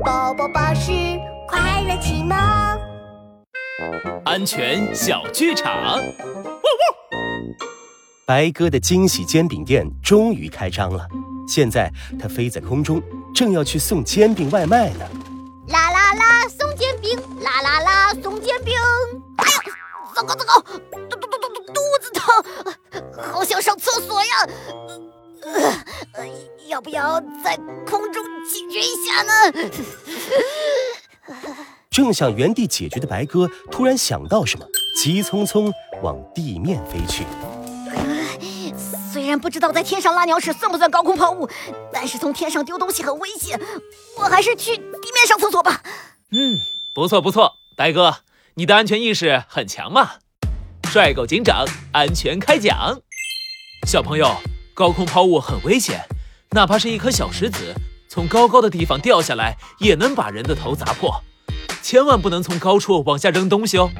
宝宝巴士快乐启蒙，安全小剧场。白鸽的惊喜煎饼店终于开张了，现在它飞在空中，正要去送煎饼外卖呢。啦啦啦，送煎饼！啦啦啦，送煎饼！哎呀，糟糕糟糕，肚肚肚肚肚子疼，好想上厕所呀！呃，要不要在空中解决一下呢？正想原地解决的白鸽突然想到什么，急匆匆往地面飞去。虽然不知道在天上拉鸟屎算不算高空抛物，但是从天上丢东西很危险，我还是去地面上厕所吧。嗯，不错不错，白哥，你的安全意识很强嘛。帅狗警长，安全开讲。小朋友，高空抛物很危险，哪怕是一颗小石子从高高的地方掉下来，也能把人的头砸破。千万不能从高处往下扔东西哦。